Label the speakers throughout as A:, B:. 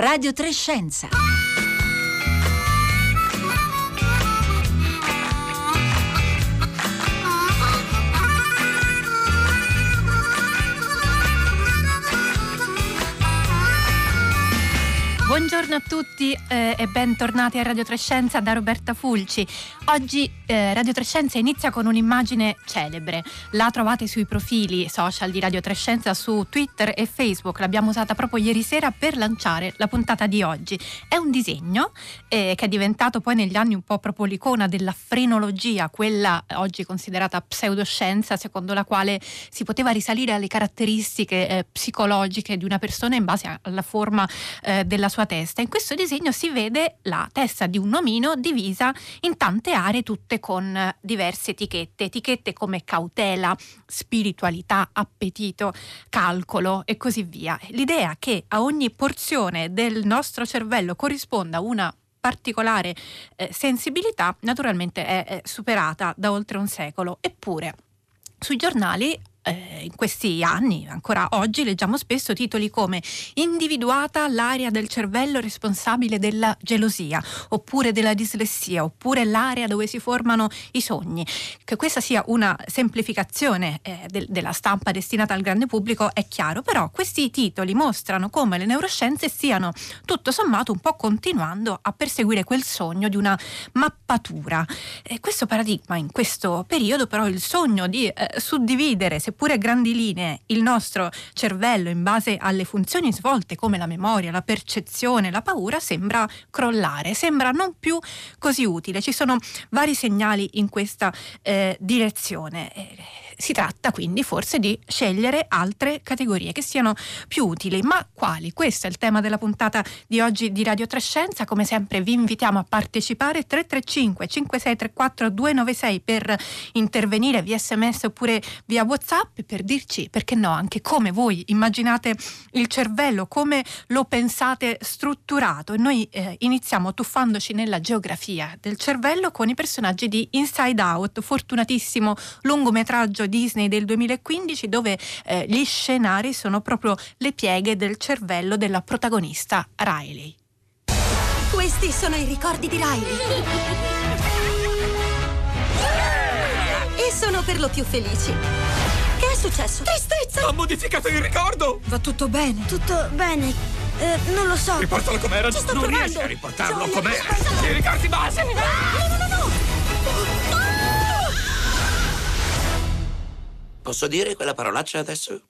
A: Radio Trescenza.
B: Buongiorno a tutti eh, e bentornati a Radio Trescenza da Roberta Fulci. Oggi eh, Radio Trescenza inizia con un'immagine celebre. La trovate sui profili social di Radio Trescenza su Twitter e Facebook. L'abbiamo usata proprio ieri sera per lanciare la puntata di oggi. È un disegno eh, che è diventato poi negli anni un po' proprio l'icona della frenologia, quella oggi considerata pseudoscienza, secondo la quale si poteva risalire alle caratteristiche eh, psicologiche di una persona in base alla forma eh, della sua testa. In questo disegno si vede la testa di un omino divisa in tante aree, tutte con diverse etichette, etichette come cautela, spiritualità, appetito, calcolo e così via. L'idea che a ogni porzione del nostro cervello corrisponda una particolare eh, sensibilità naturalmente è, è superata da oltre un secolo. Eppure sui giornali eh, in questi anni, ancora oggi, leggiamo spesso titoli come individuata l'area del cervello responsabile della gelosia, oppure della dislessia, oppure l'area dove si formano i sogni. Che questa sia una semplificazione eh, de- della stampa destinata al grande pubblico è chiaro, però questi titoli mostrano come le neuroscienze stiano tutto sommato un po' continuando a perseguire quel sogno di una mappatura. E questo paradigma in questo periodo però il sogno di eh, suddividere, seppure a grandi linee, il nostro cervello in base alle funzioni svolte come la memoria, la percezione, la paura, sembra crollare, sembra non più così utile. Ci sono vari segnali in questa eh, direzione. Si tratta quindi forse di scegliere altre categorie che siano più utili. Ma quali? Questo è il tema della puntata di oggi di Radio Trescenza. Come sempre vi invitiamo a partecipare 335 5634 296 per intervenire via sms oppure via whatsapp per dirci perché no anche come voi immaginate il cervello, come lo pensate strutturato. E noi eh, iniziamo tuffandoci nella geografia del cervello con i personaggi di Inside Out, fortunatissimo lungometraggio Disney del 2015 dove eh, gli scenari sono proprio le pieghe del cervello della protagonista Riley.
C: Questi sono i ricordi di Riley. E sono per lo più felici. Che è successo? Tristezza!
D: Ha modificato il ricordo!
C: Va tutto bene? Tutto bene. Eh, non lo so.
D: Riportalo com'era!
C: Ci sto
D: non
C: provando.
D: riesci a riportarlo
C: Gioia,
D: com'era! I ricordi base!
C: No, no, no, no!
E: Posso dire quella parolaccia adesso?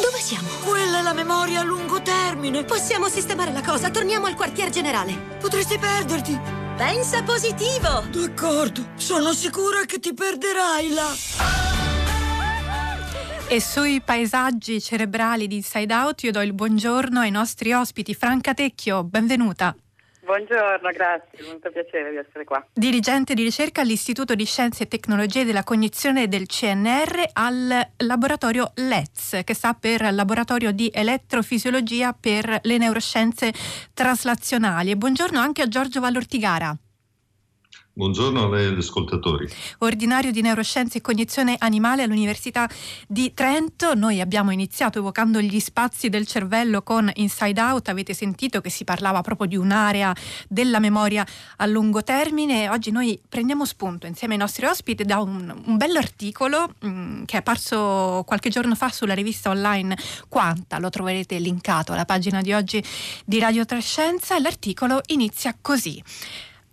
C: Dove siamo?
F: Quella è la memoria a lungo termine.
C: Possiamo sistemare la cosa. Torniamo al quartier generale.
F: Potresti perderti.
C: Pensa positivo.
F: D'accordo. Sono sicura che ti perderai là.
B: E sui paesaggi cerebrali di Inside Out io do il buongiorno ai nostri ospiti. Franca Tecchio, benvenuta.
G: Buongiorno, grazie, molto piacere di essere qua.
B: Dirigente di ricerca all'Istituto di Scienze e Tecnologie della Cognizione del CNR al laboratorio LETS, che sta per Laboratorio di Elettrofisiologia per le Neuroscienze Traslazionali. E buongiorno anche a Giorgio Vallortigara.
H: Buongiorno a lei e agli ascoltatori.
B: ordinario di neuroscienze e cognizione animale all'Università di Trento. Noi abbiamo iniziato evocando gli spazi del cervello con Inside Out, avete sentito che si parlava proprio di un'area della memoria a lungo termine. Oggi noi prendiamo spunto insieme ai nostri ospiti da un, un bell'articolo mh, che è apparso qualche giorno fa sulla rivista online Quanta, lo troverete linkato alla pagina di oggi di Radio Trescenza. L'articolo inizia così.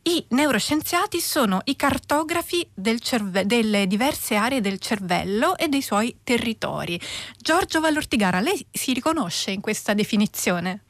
B: I neuroscienziati sono i cartografi cerve- delle diverse aree del cervello e dei suoi territori. Giorgio Vallortigara, lei si riconosce in questa definizione?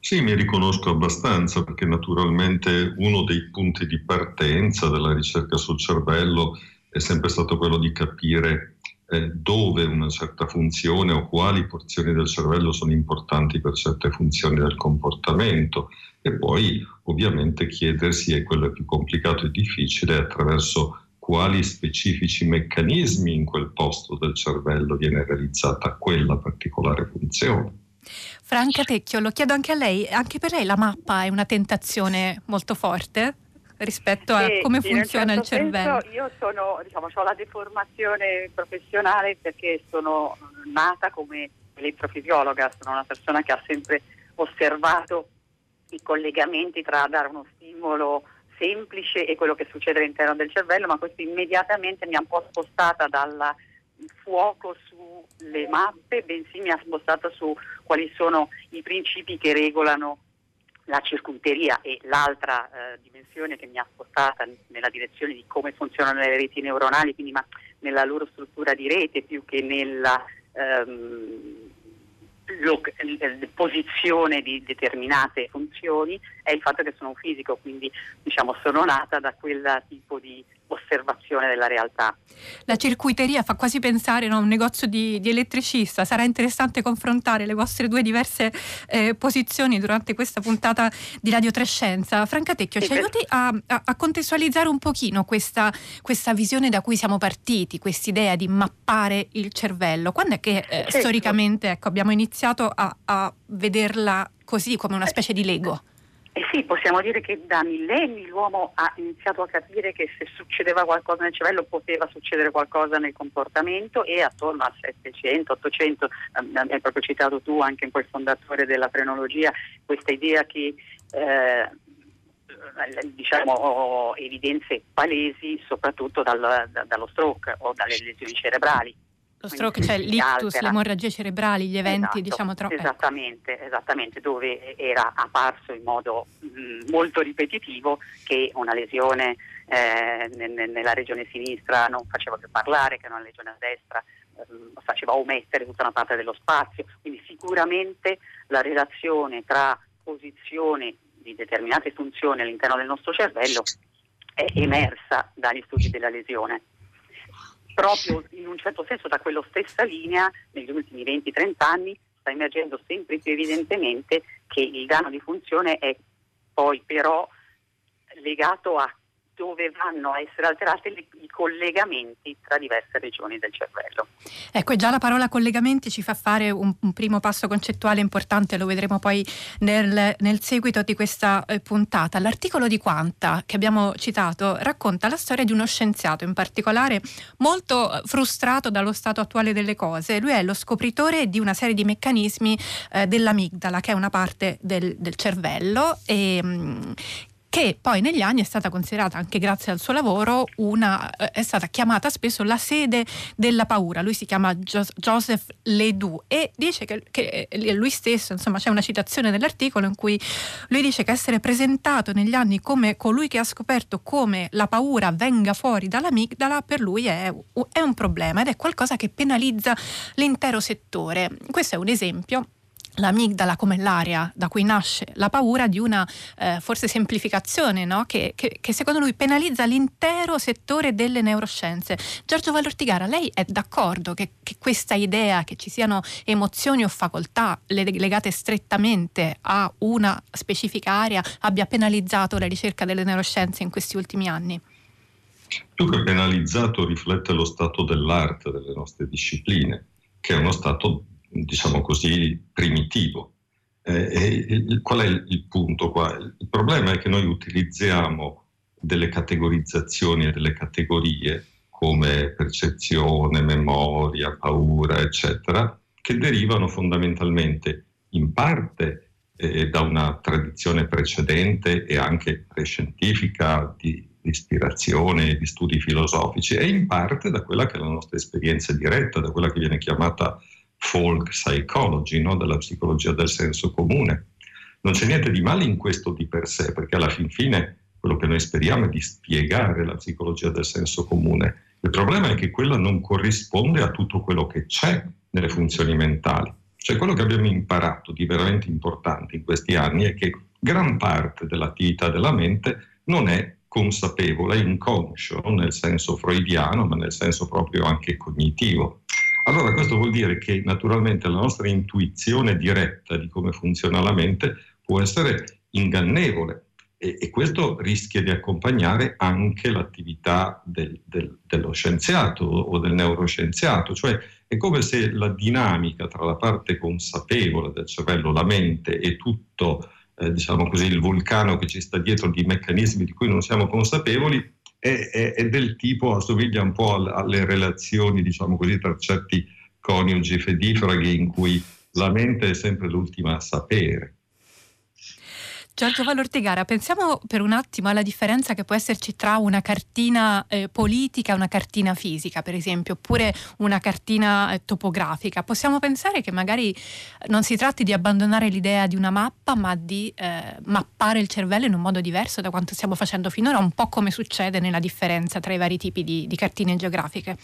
H: Sì, mi riconosco abbastanza perché naturalmente uno dei punti di partenza della ricerca sul cervello è sempre stato quello di capire eh, dove una certa funzione o quali porzioni del cervello sono importanti per certe funzioni del comportamento. E poi ovviamente chiedersi, e quello è più complicato e difficile, attraverso quali specifici meccanismi in quel posto del cervello viene realizzata quella particolare funzione.
B: Franca Tecchio, lo chiedo anche a lei, anche per lei la mappa è una tentazione molto forte rispetto a
G: Sì,
B: come funziona il
G: certo
B: cervello?
G: senso io sono, diciamo, ho la deformazione professionale perché sono nata come elettrofisiologa, sono una persona che ha sempre osservato i collegamenti tra dare uno stimolo semplice e quello che succede all'interno del cervello, ma questo immediatamente mi ha un po' spostata dal fuoco sulle mappe, bensì mi ha spostata su quali sono i principi che regolano la circuiteria e l'altra eh, dimensione che mi ha spostata nella direzione di come funzionano le reti neuronali, quindi ma nella loro struttura di rete più che nella ehm, lo, posizione di determinate funzioni, è il fatto che sono un fisico, quindi diciamo, sono nata da quel tipo di osservazione della realtà.
B: La circuiteria fa quasi pensare a no, un negozio di, di, elettricista, sarà interessante confrontare le vostre due diverse eh, posizioni durante questa puntata di Radio Trescenza. Franca Tecchio, ci aiuti a, a, a, contestualizzare un pochino questa, questa, visione da cui siamo partiti, quest'idea di mappare il cervello. Quando è che eh, certo. storicamente ecco, abbiamo iniziato a, a vederla così come una specie di Lego?
G: Eh sì, possiamo dire che da millenni l'uomo ha iniziato a capire che se succedeva qualcosa nel cervello poteva succedere qualcosa nel comportamento e attorno al 700, 800, ehm, hai proprio citato tu anche in quel fondatore della frenologia, questa idea che eh, diciamo evidenze palesi soprattutto dal, da, dallo stroke o dalle lesioni cerebrali
B: lo stroke, cioè l'ictus, le emorragie cerebrali, gli eventi,
G: esatto,
B: diciamo troppo.
G: Ecco. Esattamente, ecco. esattamente, dove era apparso in modo mh, molto ripetitivo che una lesione eh, nella regione sinistra non faceva più parlare, che una lesione a destra eh, faceva omettere tutta una parte dello spazio. Quindi sicuramente la relazione tra posizione di determinate funzioni all'interno del nostro cervello è emersa dagli studi della lesione proprio in un certo senso da quella stessa linea negli ultimi 20-30 anni sta emergendo sempre più evidentemente che il danno di funzione è poi però legato a dove vanno a essere alterati i collegamenti tra diverse regioni del cervello.
B: Ecco, già la parola collegamenti ci fa fare un, un primo passo concettuale importante, lo vedremo poi nel, nel seguito di questa eh, puntata. L'articolo di Quanta che abbiamo citato racconta la storia di uno scienziato in particolare molto eh, frustrato dallo stato attuale delle cose. Lui è lo scopritore di una serie di meccanismi eh, dell'amigdala, che è una parte del, del cervello e, mh, mm, che poi negli anni è stata considerata anche grazie al suo lavoro una, eh, è stata chiamata spesso la sede della paura. Lui si chiama jo- Joseph Ledoux e dice che, che, lui stesso, insomma c'è una citazione nell'articolo in cui lui dice che essere presentato negli anni come colui che ha scoperto come la paura venga fuori dall'amigdala per lui è, è un problema ed è qualcosa che penalizza l'intero settore. Questo è un esempio l'amigdala come l'area da cui nasce la paura di una eh, forse semplificazione no? che, che, che, secondo lui penalizza l'intero settore delle neuroscienze. Giorgio Vallortigara, lei è d'accordo che, che questa idea che ci siano emozioni o facoltà legate strettamente a una specifica area abbia penalizzato la ricerca delle neuroscienze in questi ultimi anni?
H: Più che penalizzato riflette lo stato dell'arte delle nostre discipline, che è uno stato diciamo così, primitivo. Eh, il, qual è il, punto qua? Il problema è che noi utilizziamo delle categorizzazioni e delle categorie come percezione, memoria, paura, eccetera, che derivano fondamentalmente in parte eh, da una tradizione precedente e anche prescientifica di, di ispirazione, di studi filosofici e in parte da quella che è la nostra esperienza diretta, da quella che viene chiamata folk psychology, no? della psicologia del senso comune. Non c'è niente di male in questo di per sé, perché alla fin fine quello che noi speriamo è di spiegare la psicologia del senso comune. Il problema è che quella non corrisponde a tutto quello che c'è nelle funzioni mentali. Cioè quello che abbiamo imparato di veramente importante in questi anni è che gran parte dell'attività della mente non è consapevole, inconscio, non nel senso freudiano, ma nel senso proprio anche cognitivo. Allora questo vuol dire che naturalmente la nostra intuizione diretta di come funziona la mente può essere ingannevole e, e questo rischia di accompagnare anche l'attività del, del, dello scienziato o del neuroscienziato, cioè è come se la dinamica tra la parte consapevole del cervello, la mente e tutto eh, diciamo così, il vulcano che ci sta dietro di meccanismi di cui non siamo consapevoli è, è, è del tipo, assomiglia un po' alle relazioni, diciamo così, tra certi coniugi fedifraghi in cui la mente è sempre l'ultima a sapere.
B: Giorgio Valortigara, pensiamo per un attimo alla differenza che può esserci tra una cartina eh, politica e una cartina fisica, per esempio, oppure una cartina eh, topografica. Possiamo pensare che magari non si tratti di abbandonare l'idea di una mappa, ma di eh, mappare il cervello in un modo diverso da quanto stiamo facendo finora, un po' come succede nella differenza tra i vari tipi di, di cartine geografiche.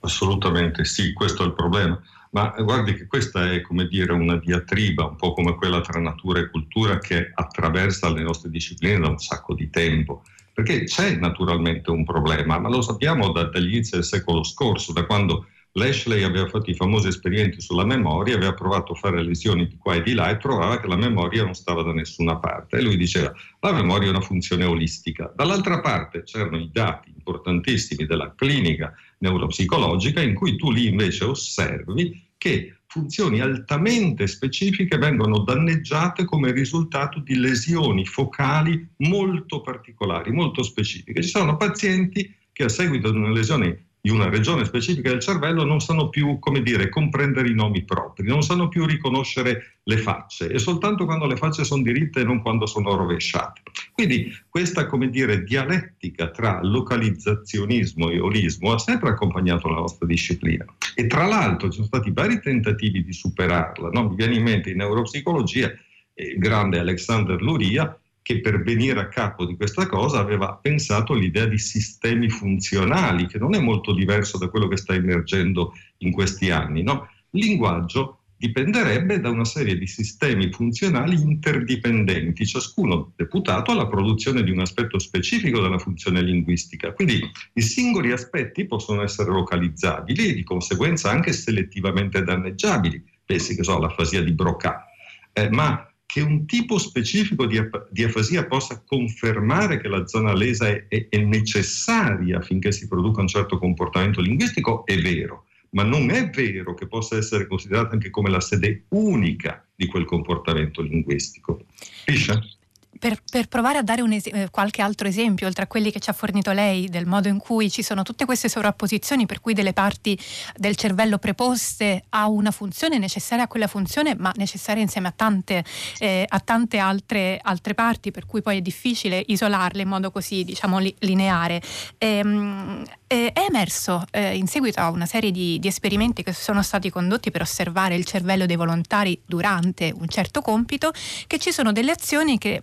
H: Assolutamente sì, questo è il problema. Ma guardi che questa è come dire una diatriba, un po' come quella tra natura e cultura che attraversa le nostre discipline da un sacco di tempo. Perché c'è naturalmente un problema, ma lo sappiamo da, dagli inizi del secolo scorso, da quando Lashley aveva fatto i famosi esperimenti sulla memoria, aveva provato a fare lesioni di qua e di là e trovava che la memoria non stava da nessuna parte. E lui diceva, la memoria è una funzione olistica. Dall'altra parte c'erano i dati importantissimi della clinica neuropsicologica in cui tu lì invece osservi che funzioni altamente specifiche vengono danneggiate come risultato di lesioni focali molto particolari, molto specifiche. Ci sono pazienti che a seguito di una lesione di una regione specifica del cervello non sanno più, come dire, comprendere i nomi propri, non sanno più riconoscere le facce e soltanto quando le facce sono diritte e non quando sono rovesciate. Quindi questa, come dire, dialettica tra localizzazionismo e olismo ha sempre accompagnato la nostra disciplina. E tra l'altro ci sono stati vari tentativi di superarla. No? Mi viene in mente in neuropsicologia il grande Alexander Luria che per venire a capo di questa cosa aveva pensato l'idea di sistemi funzionali, che non è molto diverso da quello che sta emergendo in questi anni. No? Il linguaggio dipenderebbe da una serie di sistemi funzionali interdipendenti, ciascuno deputato alla produzione di un aspetto specifico della funzione linguistica. Quindi i singoli aspetti possono essere localizzabili e di conseguenza anche selettivamente danneggiabili. Pensi che so, l'afasia di Broca. Eh, ma che un tipo specifico di, di, afasia possa confermare che la zona lesa è, è, è necessaria affinché si produca un certo comportamento linguistico è vero, ma non è vero che possa essere considerata anche come la sede unica di quel comportamento linguistico. Capisce?
B: Per, per, provare a dare es- eh, qualche altro esempio, oltre a quelli che ci ha fornito lei, del modo in cui ci sono tutte queste sovrapposizioni, per cui delle parti del cervello preposte a una funzione necessaria a quella funzione, ma necessaria insieme a tante, eh, a tante altre, altre, parti, per cui poi è difficile isolarle in modo così, diciamo, li- lineare. Ehm, è emerso eh, in seguito a una serie di, di, esperimenti che sono stati condotti per osservare il cervello dei volontari durante un certo compito, che ci sono delle azioni che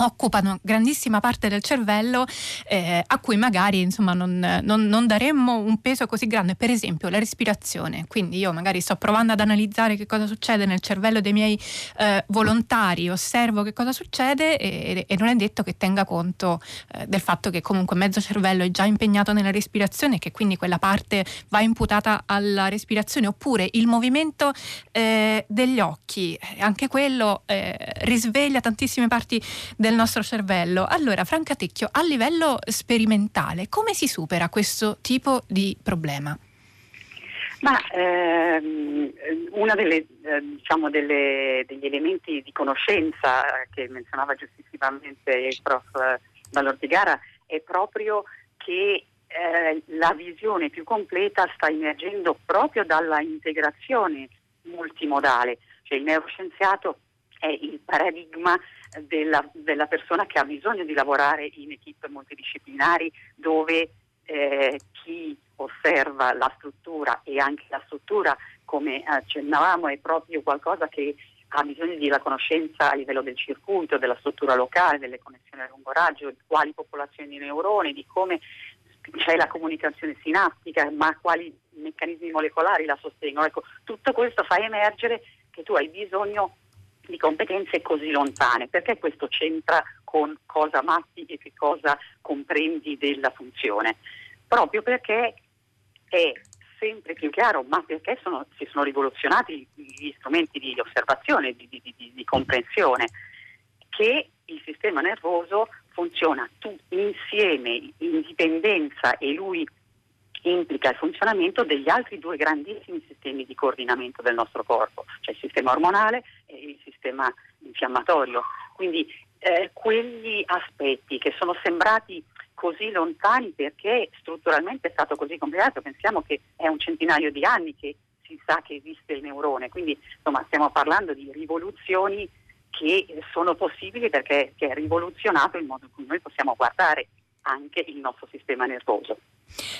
B: occupano grandissima parte del cervello eh, a cui magari insomma, non, non, non, daremmo un peso così grande, per esempio la respirazione. Quindi io magari sto provando ad analizzare che cosa succede nel cervello dei miei eh, volontari, osservo che cosa succede e, e, non è detto che tenga conto eh, del fatto che comunque mezzo cervello è già impegnato nella respirazione e che quindi quella parte va imputata alla respirazione, oppure il movimento eh, degli occhi, anche quello eh, risveglia tantissime parti del del nostro cervello. Allora, Franca Tecchio, a livello sperimentale, come si supera questo tipo di problema?
G: Ma ehm, uno eh, diciamo degli elementi di conoscenza che menzionava giustissimamente il prof. Valortigara è proprio che eh, la visione più completa sta emergendo proprio dalla integrazione multimodale, cioè il neuroscienziato è il paradigma della, della, persona che ha bisogno di lavorare in equip multidisciplinari dove eh, chi osserva la struttura e anche la struttura, come accennavamo, è proprio qualcosa che ha bisogno della conoscenza a livello del circuito, della struttura locale, delle connessioni a lungo raggio, di quali popolazioni di neuroni, di come c'è la comunicazione sinaptica, ma quali meccanismi molecolari la sostengono. Ecco, tutto questo fa emergere che tu hai bisogno di competenze così lontane, perché questo c'entra con cosa mappi e che cosa comprendi della funzione? Proprio perché è sempre più chiaro, ma perché sono, si sono rivoluzionati gli strumenti di osservazione, di, di, di, di comprensione, che il sistema nervoso funziona tutto insieme, in dipendenza e lui implica il funzionamento degli altri due grandissimi sistemi di coordinamento del nostro corpo, cioè il sistema ormonale sistema infiammatorio. Quindi eh, quegli aspetti che sono sembrati così lontani perché strutturalmente è stato così complicato, pensiamo che è un centinaio di anni che si sa che esiste il neurone, quindi insomma stiamo parlando di rivoluzioni che sono possibili perché è rivoluzionato il modo in cui noi possiamo guardare anche il nostro sistema nervoso.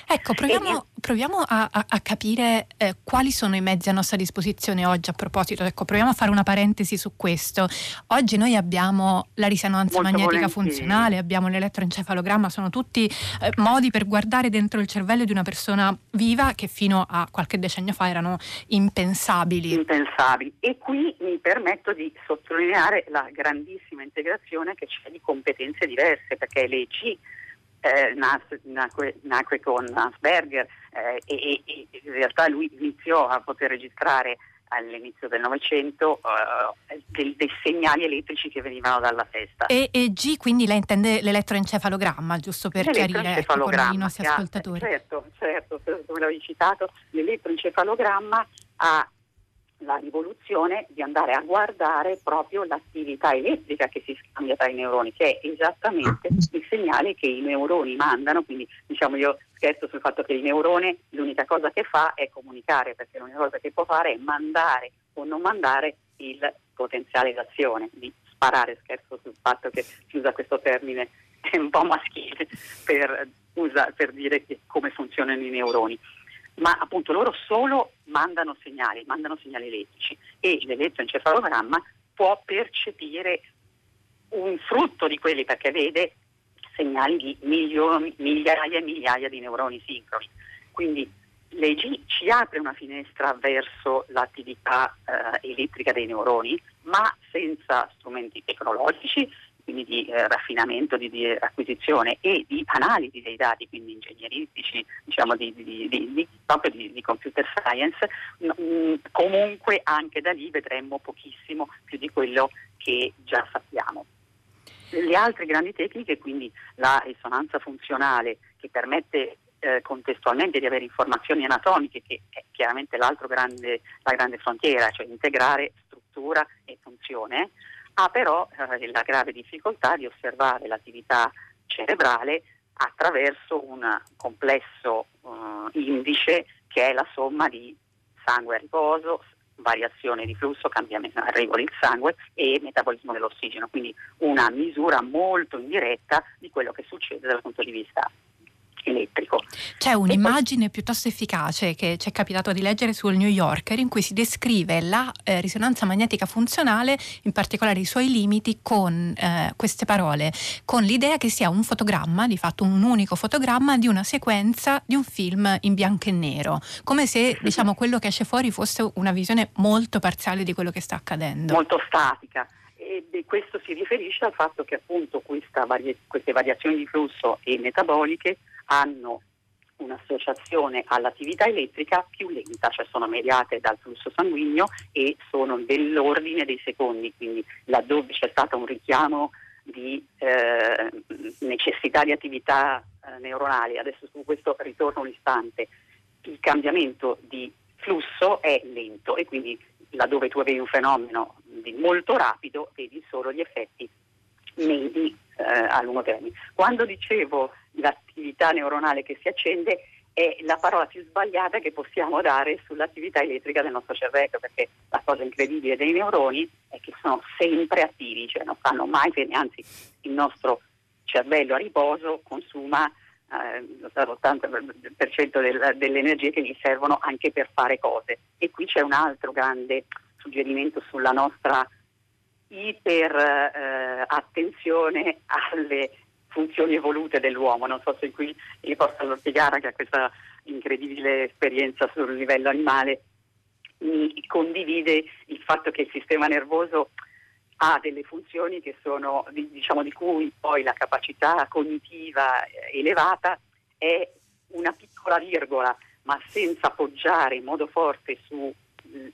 B: Ecco, proviamo, proviamo a, a, a, capire eh, quali sono i mezzi a nostra disposizione oggi a proposito. Ecco, proviamo a fare una parentesi su questo. Oggi noi abbiamo la risonanza
G: Molto
B: magnetica
G: volentieri.
B: funzionale, abbiamo l'elettroencefalogramma, sono tutti eh, modi per guardare dentro il cervello di una persona viva che fino a qualche decennio fa erano impensabili.
G: impensabili. E qui mi permetto di sottolineare la grandissima integrazione che c'è di competenze diverse, perché l'EG eh, nas- nacque, nacque con Asperger eh, e, e- in realtà lui iniziò a poter registrare all'inizio del Novecento eh, dei segnali elettrici che venivano dalla testa.
B: E, e G, quindi lei intende l'elettroencefalogramma, giusto per chiarire ecco, i nostri ascoltatori.
G: Certo, certo, come l'avevi citato, l'elettroencefalogramma ha la rivoluzione di andare a guardare proprio l'attività elettrica che si scambia tra i neuroni, che è esattamente il segnale che i neuroni mandano, quindi diciamo io scherzo sul fatto che il neurone l'unica cosa che fa è comunicare, perché l'unica cosa che può fare è mandare o non mandare il potenziale d'azione, di sparare, scherzo sul fatto che si usa questo termine è un po' maschile per, usa- per dire che- come funzionano i neuroni ma appunto loro solo mandano segnali, mandano segnali elettrici e l'elettroencefalogramma può percepire un frutto di quelli perché vede segnali di milioni, migliaia e migliaia di neuroni sincroni. Quindi l'EG ci apre una finestra verso l'attività eh, elettrica dei neuroni, ma senza strumenti tecnologici, quindi di eh, raffinamento, di, di acquisizione e di analisi dei dati, quindi ingegneristici, diciamo di, di- proprio di, computer science, mm, comunque anche da lì vedremmo pochissimo più di quello che già sappiamo. Le altre grandi tecniche, quindi la risonanza funzionale che permette eh, contestualmente di avere informazioni anatomiche, che è chiaramente grande, la grande frontiera, cioè integrare struttura e funzione, ha però eh, la grave difficoltà di osservare l'attività cerebrale attraverso un complesso eh, indice che è la somma di sangue a riposo, variazione di flusso, cambiamento, arrivo del sangue e metabolismo dell'ossigeno, quindi una misura molto indiretta di quello che succede dal punto di vista elettrico.
B: C'è un'immagine piuttosto efficace che ci è capitato di leggere sul New Yorker in cui si descrive la eh, risonanza magnetica funzionale, in particolare i suoi limiti, con eh, queste parole, con l'idea che sia un fotogramma, di fatto un unico fotogramma di una sequenza di un film in bianco e nero, come se diciamo quello che esce fuori fosse una visione molto parziale di quello che sta accadendo.
G: molto statica. E questo si riferisce al fatto che appunto questa vari- queste variazioni di flusso e metaboliche hanno un'associazione all'attività elettrica più lenta, cioè sono mediate dal flusso sanguigno e sono dell'ordine dei secondi, quindi laddove c'è stato un richiamo di eh, necessità di attività eh, neuronali, adesso su questo ritorno un istante, il cambiamento di flusso è lento e quindi laddove tu avevi un fenomeno di molto rapido vedi solo gli effetti medi eh, a lungo termine. Quando dicevo l'attività neuronale che si accende è la parola più sbagliata che possiamo dare sull'attività elettrica del nostro cervello, perché la cosa incredibile dei neuroni è che sono sempre attivi, cioè non fanno mai fermi, anzi il nostro cervello a riposo consuma eh, l'80% del- delle energie che gli servono anche per fare cose. E qui c'è un altro grande suggerimento sulla nostra iper eh, attenzione alle funzioni evolute dell'uomo. Non so se qui gli posso spiegare che ha questa incredibile esperienza sul livello animale mi condivide il fatto che il sistema nervoso ha delle funzioni che sono, di- diciamo, di cui poi la capacità cognitiva eh, elevata è una piccola virgola, ma senza appoggiare in modo forte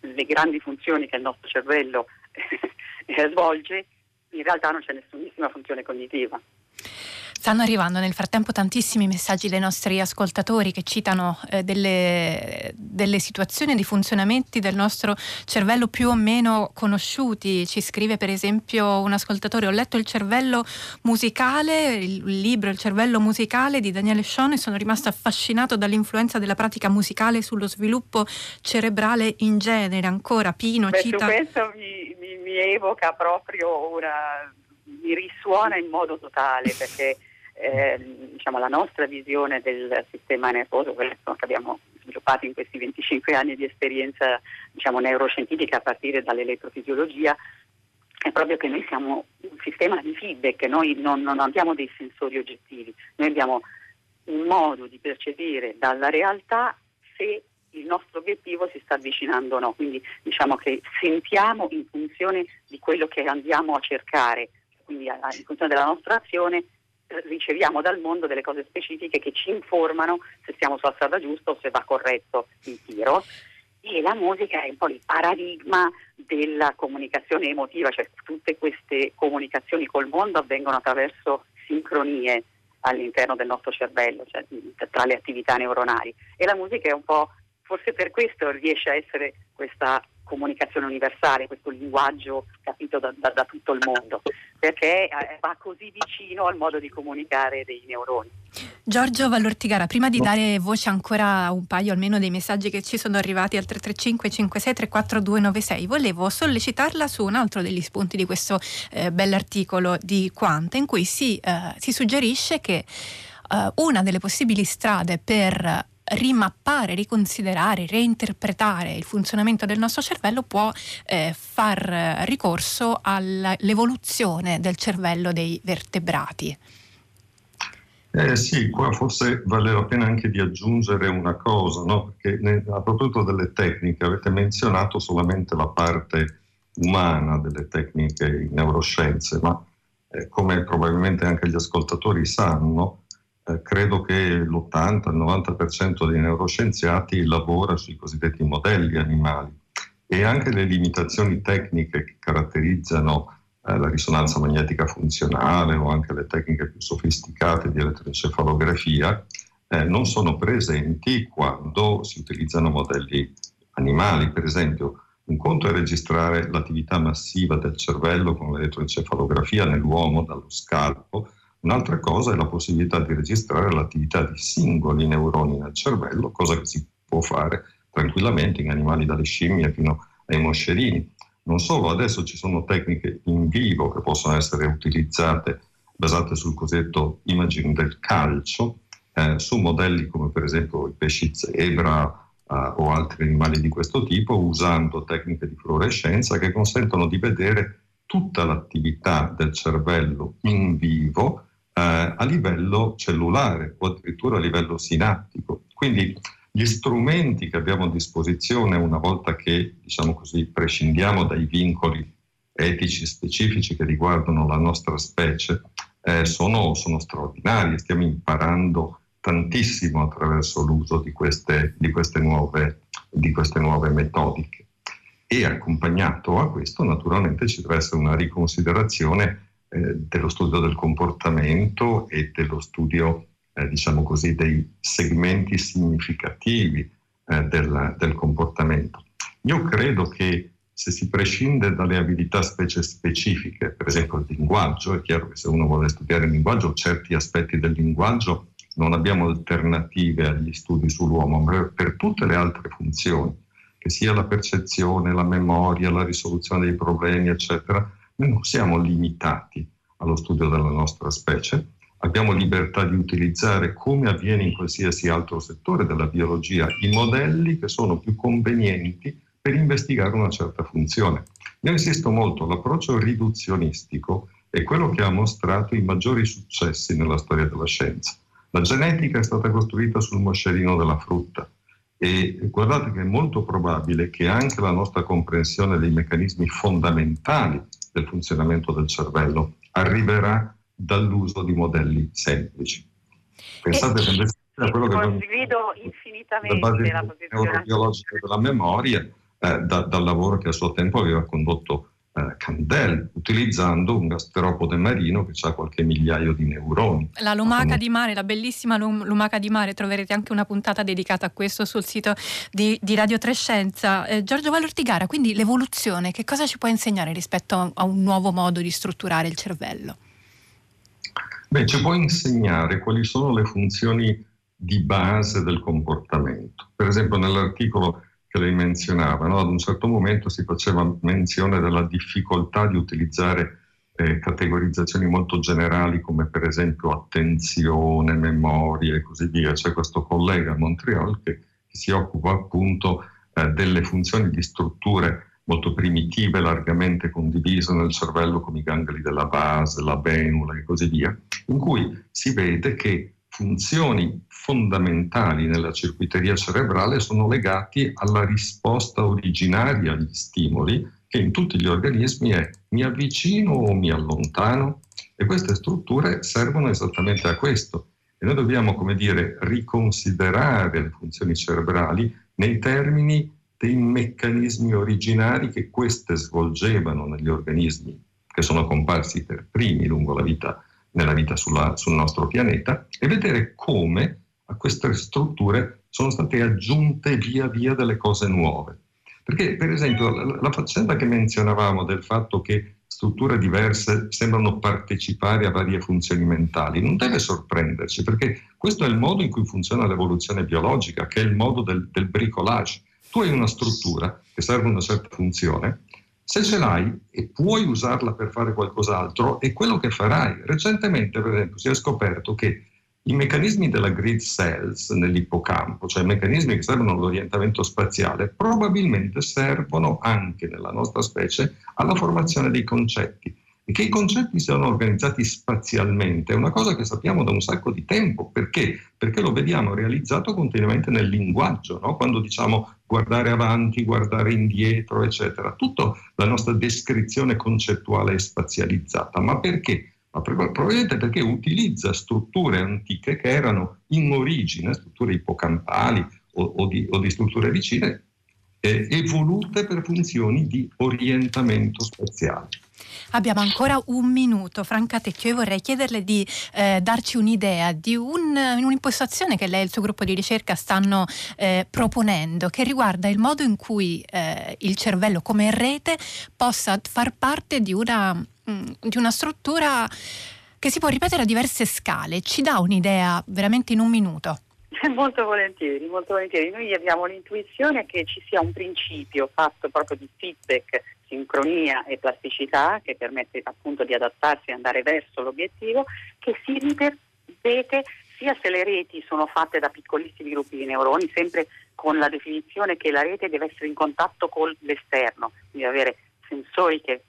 G: sulle grandi funzioni che il nostro cervello svolge, in realtà non c'è nessunissima funzione cognitiva.
B: Stanno arrivando nel frattempo tantissimi messaggi dai nostri ascoltatori che citano eh, delle, delle situazioni di funzionamenti del nostro cervello più o meno conosciuti. Ci scrive per esempio un ascoltatore, ho letto il cervello musicale, il libro Il cervello musicale di Daniele Scione e sono rimasto affascinato dall'influenza della pratica musicale sullo sviluppo cerebrale in genere. Ancora Pino
G: Beh,
B: cita...
G: questo mi, mi- mi evoca proprio una, mi risuona in modo totale perché eh, diciamo, la nostra visione del sistema nervoso, quella che abbiamo sviluppato in questi 25 anni di esperienza diciamo, neuroscientifica a partire dall'elettrofisiologia, è proprio che noi siamo un sistema di feedback, noi non, non abbiamo dei sensori oggettivi, noi abbiamo un modo di percepire dalla realtà se il nostro obiettivo si sta avvicinando o no, quindi diciamo che sentiamo in funzione di quello che andiamo a cercare, quindi in funzione della nostra azione riceviamo dal mondo delle cose specifiche che ci informano se siamo sulla strada giusta o se va corretto il tiro. E la musica è un po' il paradigma della comunicazione emotiva, cioè tutte queste comunicazioni col mondo avvengono attraverso sincronie all'interno del nostro cervello, cioè tra le attività neuronali. E la musica è un po', forse per questo riesce a essere questa comunicazione universale, questo linguaggio capito da, da, da tutto il mondo, perché eh, va così vicino al modo di comunicare dei neuroni.
B: Giorgio Vallortigara, prima di dare voce ancora a un paio almeno dei messaggi che ci sono arrivati al 335 56 34 296, volevo sollecitarla su un altro degli spunti di questo eh, bell'articolo di Quanta in cui si, eh, si suggerisce che eh, una delle possibili strade per rimappare, riconsiderare, reinterpretare il funzionamento del nostro cervello può eh, far ricorso all'evoluzione del cervello dei vertebrati.
H: Eh sì, qua forse vale la pena anche di aggiungere una cosa, no? perché a proposito delle tecniche avete menzionato solamente la parte umana delle tecniche in neuroscienze, ma eh, come probabilmente anche gli ascoltatori sanno, eh, credo che l'80-90% dei neuroscienziati lavora sui cosiddetti modelli animali e anche le limitazioni tecniche che caratterizzano eh, la risonanza magnetica funzionale o anche le tecniche più sofisticate di elettroencefalografia eh, non sono presenti quando si utilizzano modelli animali. Per esempio, un conto è registrare l'attività massiva del cervello con l'elettroencefalografia nell'uomo dallo scalpo, Un'altra cosa è la possibilità di registrare l'attività di singoli neuroni nel cervello, cosa che si può fare tranquillamente in animali dalle scimmie fino ai moscerini. Non solo, adesso ci sono tecniche in vivo che possono essere utilizzate basate sul cosiddetto imaging del calcio, eh, su modelli come per esempio i pesci zebra eh, o altri animali di questo tipo, usando tecniche di fluorescenza che consentono di vedere tutta l'attività del cervello in vivo a livello cellulare o addirittura a livello sinaptico. Quindi gli strumenti che abbiamo a disposizione una volta che, diciamo così, prescindiamo dai vincoli etici specifici che riguardano la nostra specie, eh, sono, sono, straordinari. Stiamo imparando tantissimo attraverso l'uso di queste, di queste, nuove, di queste nuove metodiche. E accompagnato a questo, naturalmente, ci deve essere una riconsiderazione eh, dello studio del comportamento e dello studio, eh, diciamo così, dei segmenti significativi eh, del, del, comportamento. Io credo che se si prescinde dalle abilità specie specifiche, per esempio il linguaggio, è chiaro che se uno vuole studiare il linguaggio, certi aspetti del linguaggio non abbiamo alternative agli studi sull'uomo, ma per tutte le altre funzioni, che sia la percezione, la memoria, la risoluzione dei problemi, eccetera, noi non siamo limitati allo studio della nostra specie, abbiamo libertà di utilizzare, come avviene in qualsiasi altro settore della biologia, i modelli che sono più convenienti per investigare una certa funzione. Io insisto molto, l'approccio riduzionistico è quello che ha mostrato i maggiori successi nella storia della scienza. La genetica è stata costruita sul moscerino della frutta e guardate che è molto probabile che anche la nostra comprensione dei meccanismi fondamentali del funzionamento del cervello arriverà dall'uso di modelli semplici.
G: Pensate e, invece a quello che condivido infinitamente la posizione
H: neurobiologica della memoria eh, da, dal lavoro che a suo tempo aveva condotto eh, Candel, utilizzando un gasteropode marino che ha qualche migliaio di neuroni.
B: La lumaca di mare, la bellissima lumaca di mare, troverete anche una puntata dedicata a questo sul sito di, di Radio Trescenza. Eh, Giorgio Valortigara, quindi l'evoluzione, che cosa ci può insegnare rispetto a, a un nuovo modo di strutturare il cervello?
H: Beh, ci può insegnare quali sono le funzioni di base del comportamento. Per esempio nell'articolo che lei menzionava. No? Ad un certo momento si faceva menzione della difficoltà di utilizzare eh, categorizzazioni molto generali come per esempio attenzione, memoria e così via. C'è questo collega a Montreal che, che si occupa appunto eh, delle funzioni di strutture molto primitive, largamente condivise nel cervello come i gangli della base, la venula e così via, in cui si vede che funzioni fondamentali nella circuiteria cerebrale sono legati alla risposta originaria agli stimoli che in tutti gli organismi è mi avvicino o mi allontano. E queste strutture servono esattamente a questo. E noi dobbiamo, come dire, riconsiderare le funzioni cerebrali nei termini dei meccanismi originari che queste svolgevano negli organismi che sono comparsi per primi lungo la vita, nella vita sulla, sul nostro pianeta e vedere come a queste strutture sono state aggiunte via via delle cose nuove. Perché, per esempio, la, la faccenda che menzionavamo del fatto che strutture diverse sembrano partecipare a varie funzioni mentali non deve sorprenderci, perché questo è il modo in cui funziona l'evoluzione biologica, che è il modo del, del bricolage. Tu hai una struttura che serve una certa funzione, se ce l'hai e puoi usarla per fare qualcos'altro, è quello che farai. Recentemente, per esempio, si è scoperto che i meccanismi della grid cells nell'ippocampo, cioè meccanismi che servono all'orientamento spaziale, probabilmente servono anche nella nostra specie alla formazione dei concetti. E che i concetti siano organizzati spazialmente è una cosa che sappiamo da un sacco di tempo. Perché? Perché lo vediamo realizzato continuamente nel linguaggio, no? quando diciamo guardare avanti, guardare indietro, eccetera. Tutta la nostra descrizione concettuale è spazializzata. Ma perché? ma probabilmente perché utilizza strutture antiche che erano in origine, strutture ippocampali o, o, di, o di, strutture vicine, eh, evolute per funzioni di orientamento spaziale.
B: Abbiamo ancora un minuto, Franca Tecchio, io vorrei chiederle di eh, darci un'idea di un, un'impostazione che lei e il suo gruppo di ricerca stanno eh, proponendo, che riguarda il modo in cui eh, il cervello come rete possa far parte di una Mm, di una struttura che si può ripetere a diverse scale. Ci dà un'idea veramente in un minuto?
G: Molto volentieri, molto volentieri. Noi abbiamo l'intuizione che ci sia un principio fatto proprio di feedback, sincronia e plasticità che permette appunto di adattarsi e andare verso l'obiettivo, che si ripete sia se le reti sono fatte da piccolissimi gruppi di neuroni, sempre con la definizione che la rete deve essere in contatto con l'esterno, quindi avere sensori che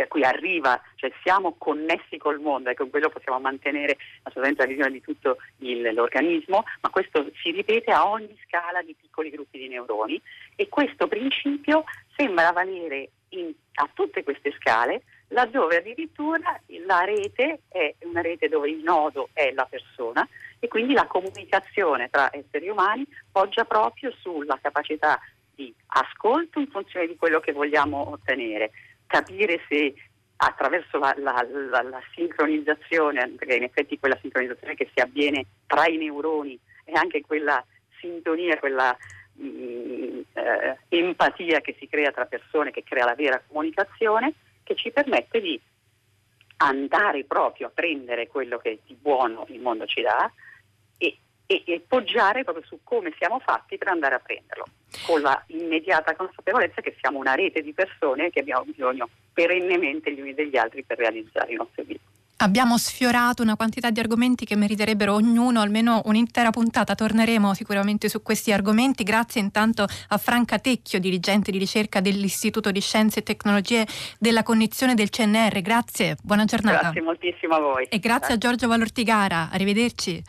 G: per cui arriva, cioè siamo connessi col mondo e con quello possiamo mantenere assolutamente la visione di tutto il, l'organismo, ma questo si ripete a ogni scala di piccoli gruppi di neuroni. E questo principio sembra valere in, a tutte queste scale laddove addirittura la rete è una rete dove il nodo è la persona e quindi la comunicazione tra esseri umani poggia proprio sulla capacità di ascolto in funzione di quello che vogliamo ottenere, capire se attraverso la, la, la, la, sincronizzazione, perché in effetti quella sincronizzazione che si avviene tra i neuroni e anche quella sintonia, quella mh, mm, eh, empatia che si crea tra persone, che crea la vera comunicazione, che ci permette di andare proprio a prendere quello che di buono il mondo ci dà e, e, poggiare proprio su come siamo fatti per andare a prenderlo con la immediata consapevolezza che siamo una rete di persone che abbiamo bisogno perennemente gli uni degli altri per realizzare i nostri obiettivi.
B: Abbiamo sfiorato una quantità di argomenti che meriterebbero ognuno almeno un'intera puntata. Torneremo sicuramente su questi argomenti. Grazie intanto a Franca Tecchio, dirigente di ricerca dell'Istituto di Scienze e Tecnologie della Cognizione del CNR. Grazie, buona giornata.
G: Grazie moltissimo a voi.
B: E grazie, grazie. a Giorgio Valortigara. Arrivederci.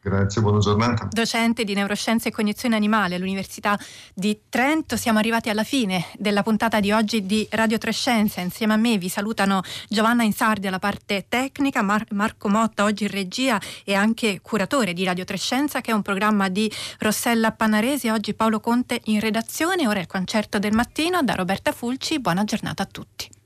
H: Grazie, buona giornata.
B: Docente di neuroscienze e cognizione animale all'Università di Trento. Siamo arrivati alla fine della puntata di oggi di Radio Trescenza. Insieme a me vi salutano Giovanna Insardi alla parte tecnica, Mar- Marco Motta oggi in regia e anche curatore di Radio Trescenza che è un programma di Rossella Panaresi. Oggi Paolo Conte in redazione. Ora il concerto del mattino da Roberta Fulci. Buona giornata a tutti.